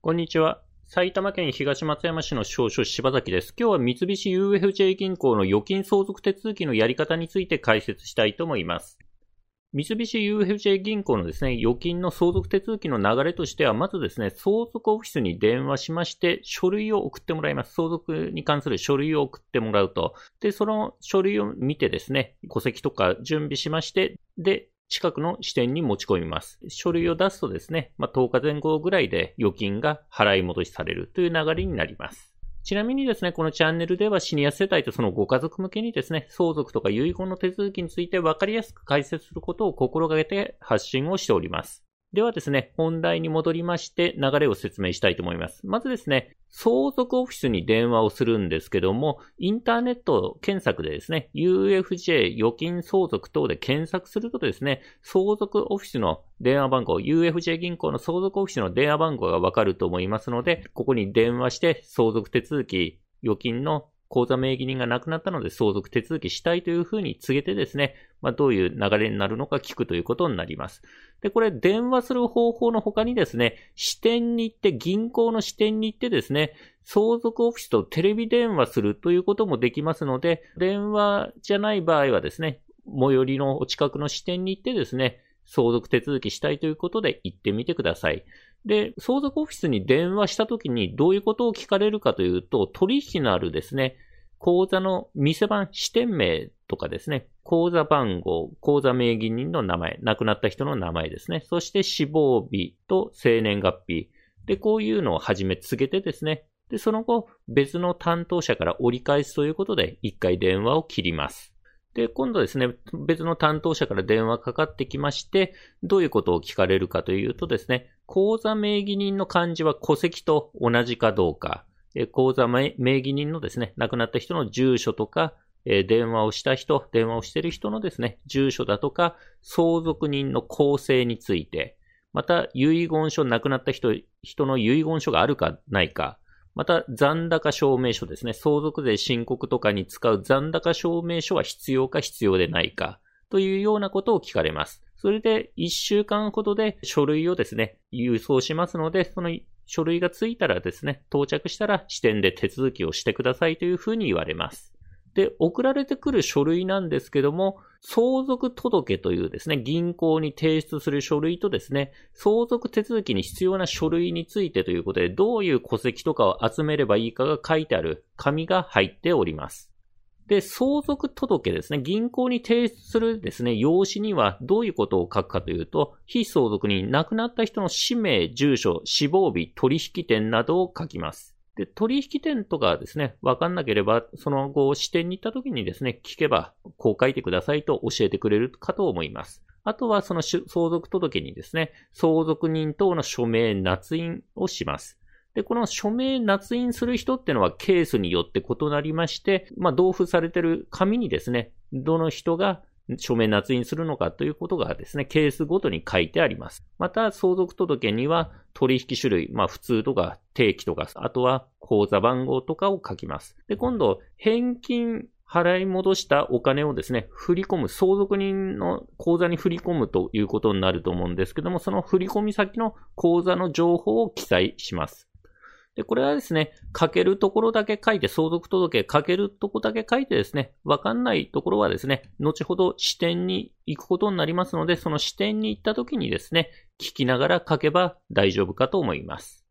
こんにちは。埼玉県東松山市の少々柴崎です。今日は三菱 UFJ 銀行の預金相続手続きのやり方について解説したいと思います。三菱 UFJ 銀行のですね、預金の相続手続きの流れとしては、まずですね、相続オフィスに電話しまして、書類を送ってもらいます。相続に関する書類を送ってもらうと。で、その書類を見てですね、戸籍とか準備しまして、で、近くの支店に持ち込みます。書類を出すとですね、まあ、10日前後ぐらいで預金が払い戻しされるという流れになります。ちなみにですね、このチャンネルではシニア世帯とそのご家族向けにですね、相続とか遺言の手続きについて分かりやすく解説することを心がけて発信をしております。ではですね、本題に戻りまして流れを説明したいと思います。まずですね、相続オフィスに電話をするんですけども、インターネット検索でですね、UFJ 預金相続等で検索するとですね、相続オフィスの電話番号、UFJ 銀行の相続オフィスの電話番号がわかると思いますので、ここに電話して相続手続き、預金の口座名義人が亡くなったので相続手続きしたいというふうに告げてですね、まあ、どういう流れになるのか聞くということになります。で、これ電話する方法の他にですね、支店に行って、銀行の支店に行ってですね、相続オフィスとテレビ電話するということもできますので、電話じゃない場合はですね、最寄りのお近くの支店に行ってですね、相続手続きしたいということで行ってみてください。で、相続オフィスに電話したときにどういうことを聞かれるかというと、取引のあるですね、口座の店番、支店名とかですね、口座番号、口座名義人の名前、亡くなった人の名前ですね、そして死亡日と生年月日。で、こういうのをはじめ告げてですね、で、その後、別の担当者から折り返すということで、一回電話を切ります。で、今度ですね、別の担当者から電話かかってきまして、どういうことを聞かれるかというとですね、口座名義人の漢字は戸籍と同じかどうか、口座名義人のですね、亡くなった人の住所とか、電話をした人、電話をしている人のですね、住所だとか、相続人の構成について、また、遺言書、亡くなった人、人の遺言書があるかないか、また、残高証明書ですね。相続税申告とかに使う残高証明書は必要か必要でないか、というようなことを聞かれます。それで、1週間ほどで書類をですね、郵送しますので、その書類がついたらですね、到着したら支店で手続きをしてくださいというふうに言われます。で、送られてくる書類なんですけども、相続届というですね、銀行に提出する書類とですね、相続手続きに必要な書類についてということで、どういう戸籍とかを集めればいいかが書いてある紙が入っております。で、相続届ですね、銀行に提出するですね、用紙にはどういうことを書くかというと、非相続人、亡くなった人の氏名、住所、死亡日、取引店などを書きます。で、取引店とかですね、わかんなければ、その後支店に行った時にですね、聞けば、こう書いてくださいと教えてくれるかと思います。あとはその相続届にですね、相続人等の署名、捺印をします。で、この署名捺印する人っていうのはケースによって異なりまして、まあ、同封されてる紙にですね、どの人が署名捺印するのかということがですね、ケースごとに書いてあります。また、相続届には取引種類、まあ普通とか定期とか、あとは口座番号とかを書きます。で、今度、返金払い戻したお金をですね、振り込む、相続人の口座に振り込むということになると思うんですけども、その振り込み先の口座の情報を記載します。で、これはですね、書けるところだけ書いて、相続届書けるところだけ書いてですね、わかんないところはですね、後ほど視点に行くことになりますので、その視点に行った時にですね、聞きながら書けば大丈夫かと思います。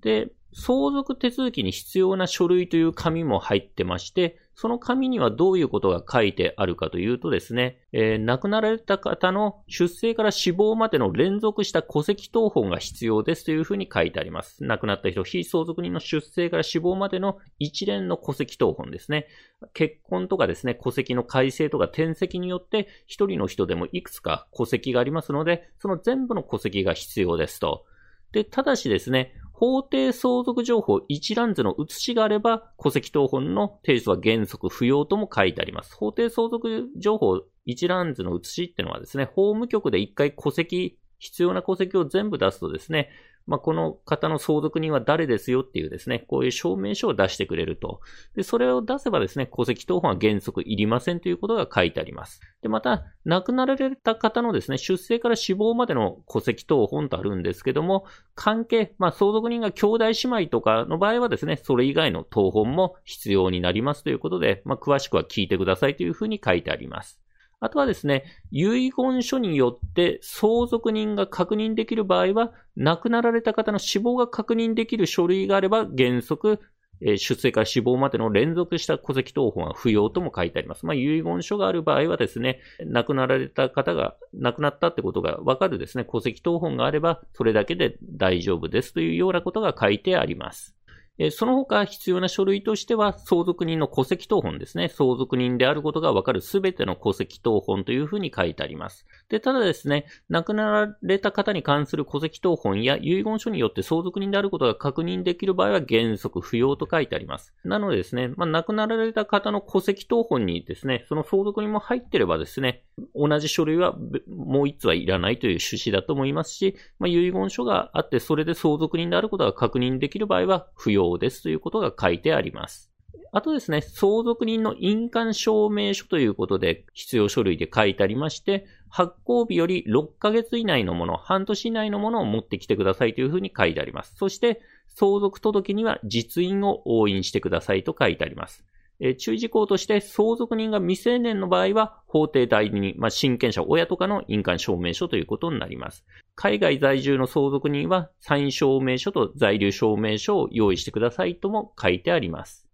で、相続手続きに必要な書類という紙も入ってまして、その紙にはどういうことが書いてあるかというとですね、えー、亡くなられた方の出生から死亡までの連続した戸籍謄本が必要ですというふうに書いてあります。亡くなった人、非相続人の出生から死亡までの一連の戸籍謄本ですね。結婚とかですね、戸籍の改正とか転籍によって一人の人でもいくつか戸籍がありますので、その全部の戸籍が必要ですと。で、ただしですね、法定相続情報一覧図の写しがあれば、戸籍謄本の提出は原則不要とも書いてあります。法定相続情報一覧図の写しっていうのはですね、法務局で一回戸籍、必要な戸籍を全部出すとですね、まあ、この方の相続人は誰ですよっていうですね、こういう証明書を出してくれると。で、それを出せばですね、戸籍謄本は原則いりませんということが書いてあります。で、また、亡くなられた方のですね、出生から死亡までの戸籍謄本とあるんですけども、関係、まあ、相続人が兄弟姉妹とかの場合はですね、それ以外の謄本も必要になりますということで、まあ、詳しくは聞いてくださいというふうに書いてあります。あとはですね、遺言書によって相続人が確認できる場合は、亡くなられた方の死亡が確認できる書類があれば、原則、出生から死亡までの連続した戸籍謄本は不要とも書いてあります。まあ、遺言書がある場合はですね、亡くなられた方が亡くなったってことがわかるですね、戸籍謄本があれば、それだけで大丈夫ですというようなことが書いてあります。その他必要な書類としては、相続人の戸籍謄本ですね。相続人であることがわかるすべての戸籍謄本というふうに書いてあります。で、ただですね、亡くなられた方に関する戸籍謄本や遺言書によって相続人であることが確認できる場合は原則不要と書いてあります。なのでですね、まあ、亡くなられた方の戸籍謄本にですね、その相続人も入ってればですね、同じ書類はもう一つはいらないという趣旨だと思いますし、まあ、遺言書があって、それで相続人であることが確認できる場合は不要ですということが書いてあります。あとですね、相続人の印鑑証明書ということで必要書類で書いてありまして、発行日より6ヶ月以内のもの、半年以内のものを持ってきてくださいというふうに書いてあります。そして、相続届には実印を押印してくださいと書いてあります。え注意事項として相続人が未成年の場合は法定代理人、まあ、親権者、親とかの印鑑証明書ということになります。海外在住の相続人はサイン証明書と在留証明書を用意してくださいとも書いてあります。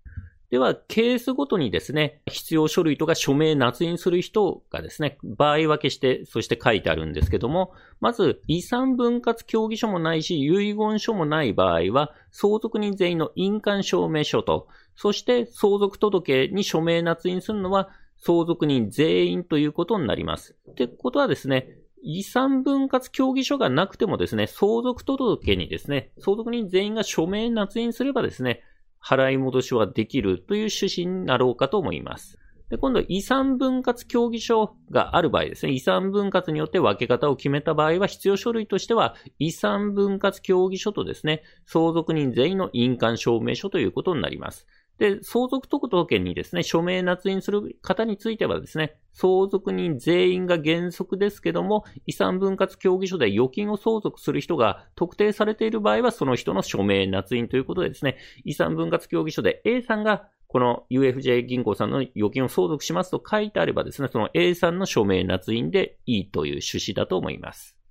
では、ケースごとにですね、必要書類とか署名捺印する人がですね、場合分けして、そして書いてあるんですけども、まず、遺産分割協議書もないし、遺言書もない場合は、相続人全員の印鑑証明書と、そして相続届に署名捺印するのは、相続人全員ということになります。ってことはですね、遺産分割協議書がなくてもですね、相続届にですね、相続人全員が署名捺印すればですね、払い戻しはできるという趣旨になろうかと思います。で、今度、遺産分割協議書がある場合ですね。遺産分割によって分け方を決めた場合は、必要書類としては、遺産分割協議書とですね、相続人全員の印鑑証明書ということになります。で、相続特等権にですね、署名捺印する方についてはですね、相続人全員が原則ですけども、遺産分割協議書で預金を相続する人が特定されている場合は、その人の署名捺印ということでですね、遺産分割協議書で A さんがこの UFJ 銀行さんの預金を相続しますと書いてあればですね、その A さんの署名捺印でいいという趣旨だと思います。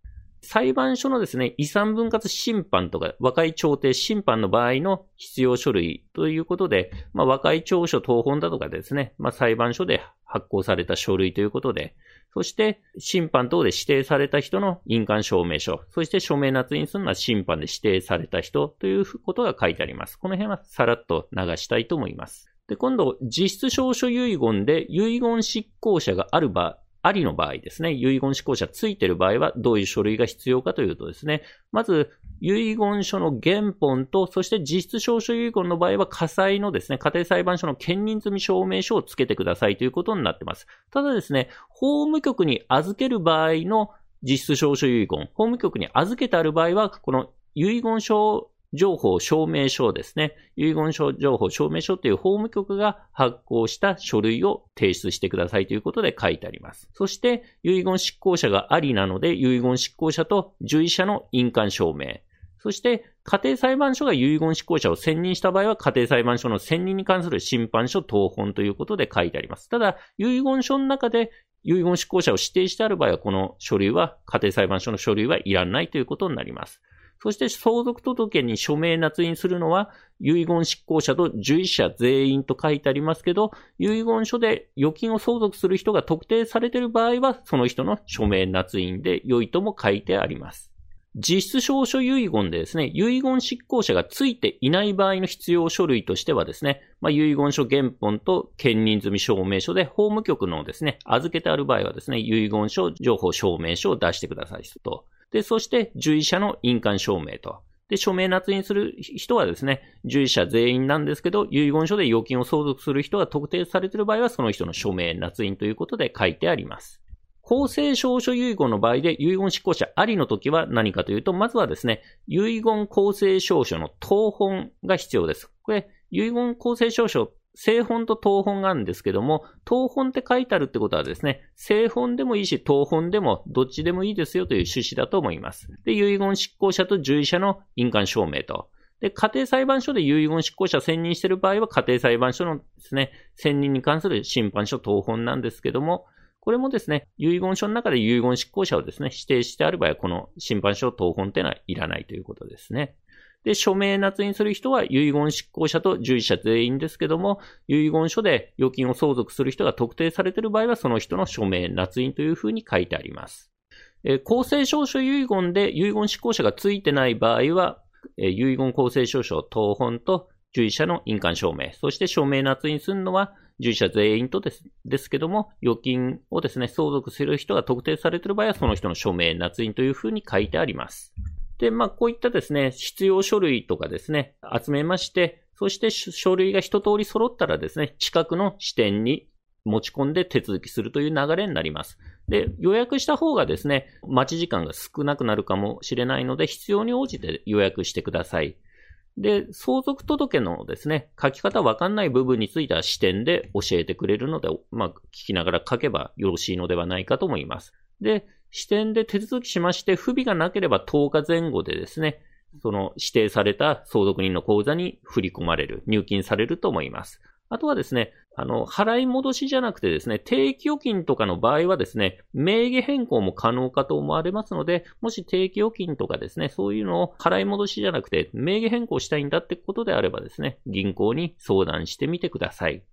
裁判所のですね、遺産分割審判とか、和解調停審判の場合の必要書類ということで、まあ、和解調書当本だとかですね、まあ、裁判所で発行された書類ということで、そして、審判等で指定された人の印鑑証明書、そして署名捺印するのは審判で指定された人ということが書いてあります。この辺はさらっと流したいと思います。で、今度、実質証書遺言で遺言執行者がある場合ありの場合ですね、遺言執行者ついてる場合はどういう書類が必要かというとですね、まず、遺言書の原本と、そして実質証書遺言の場合は火災のですね、家庭裁判所の兼任済み証明書をつけてくださいということになってます。ただですね、法務局に預ける場合の実質証書遺言、法務局に預けてある場合は、この遺言書情報証明書ですね。遺言書情報証明書という法務局が発行した書類を提出してくださいということで書いてあります。そして、遺言執行者がありなので、遺言執行者と受意者の印鑑証明。そして、家庭裁判所が遺言執行者を選任した場合は、家庭裁判所の選任に関する審判書当本ということで書いてあります。ただ、遺言書の中で遺言執行者を指定してある場合は、この書類は、家庭裁判所の書類はいらないということになります。そして相続届に署名捺印するのは、遺言執行者と受意者全員と書いてありますけど、遺言書で預金を相続する人が特定されている場合は、その人の署名捺印で良いとも書いてあります。実質証書遺言でですね、遺言執行者がついていない場合の必要書類としてはですね、まあ、遺言書原本と兼任済み証明書で法務局のですね、預けてある場合はですね、遺言書情報証明書を出してくださいと。で、そして受意者の印鑑証明と。で、署名捺印する人はですね、受意者全員なんですけど、遺言書で預金を相続する人が特定されている場合は、その人の署名捺印ということで書いてあります。公正証書遺言の場合で遺言執行者ありの時は何かというと、まずはですね、遺言公正証書の当本が必要です。これ、遺言公正証書正本と当本があるんですけども、当本って書いてあるってことはですね、正本でもいいし、当本でもどっちでもいいですよという趣旨だと思います。で、遺言執行者と従者の印鑑証明と。で、家庭裁判所で遺言執行者選任している場合は、家庭裁判所のですね、選任に関する審判書当本なんですけども、これもですね、遺言書の中で遺言執行者をですね、指定してある場合は、この審判書当本っていうのはいらないということですね。で、署名捺印する人は遺言執行者と従事者全員ですけども、遺言書で預金を相続する人が特定されている場合は、その人の署名捺印というふうに書いてあります。えー、公正証書遺言で遺言執行者がついてない場合は、えー、遺言公正証書当本と従事者の印鑑証明、そして署名捺印するのは従事者全員とですですけども、預金をですね、相続する人が特定されている場合は、その人の署名捺印というふうに書いてあります。で、まあ、こういったですね、必要書類とかですね、集めまして、そして書類が一通り揃ったらですね、近くの支店に持ち込んで手続きするという流れになります。で、予約した方がですね、待ち時間が少なくなるかもしれないので、必要に応じて予約してください。で、相続届のですね、書き方わかんない部分については視点で教えてくれるので、まあ、聞きながら書けばよろしいのではないかと思います。で、視点で手続きしまして、不備がなければ10日前後でですね、その指定された相続人の口座に振り込まれる、入金されると思います。あとはですね、あの、払い戻しじゃなくてですね、定期預金とかの場合はですね、名義変更も可能かと思われますので、もし定期預金とかですね、そういうのを払い戻しじゃなくて、名義変更したいんだってことであればですね、銀行に相談してみてください。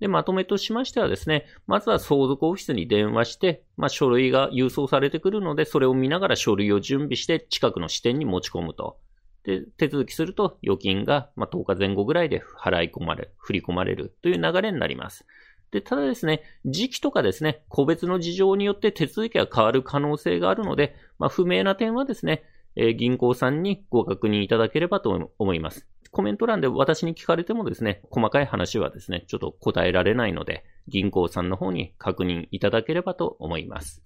で、まとめとしましてはですね、まずは相続オフィスに電話して、まあ、書類が郵送されてくるので、それを見ながら書類を準備して近くの支店に持ち込むと。で、手続きすると預金が、ま10日前後ぐらいで払い込まれ、振り込まれるという流れになります。で、ただですね、時期とかですね、個別の事情によって手続きが変わる可能性があるので、まあ、不明な点はですね、えー、銀行さんにご確認いただければと思います。コメント欄で私に聞かれてもですね、細かい話はですね、ちょっと答えられないので、銀行さんの方に確認いただければと思います。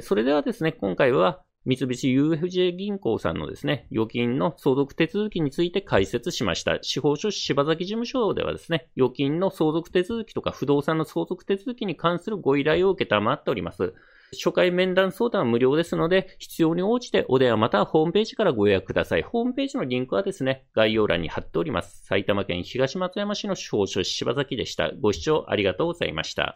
それではですね、今回は三菱 UFJ 銀行さんのですね、預金の相続手続きについて解説しました。司法書士柴崎事務所ではですね、預金の相続手続きとか不動産の相続手続きに関するご依頼を受けたまっております。初回面談相談は無料ですので、必要に応じてお電話またはホームページからご予約ください。ホームページのリンクはですね、概要欄に貼っております。埼玉県東松山市の司法書士柴崎でした。ご視聴ありがとうございました。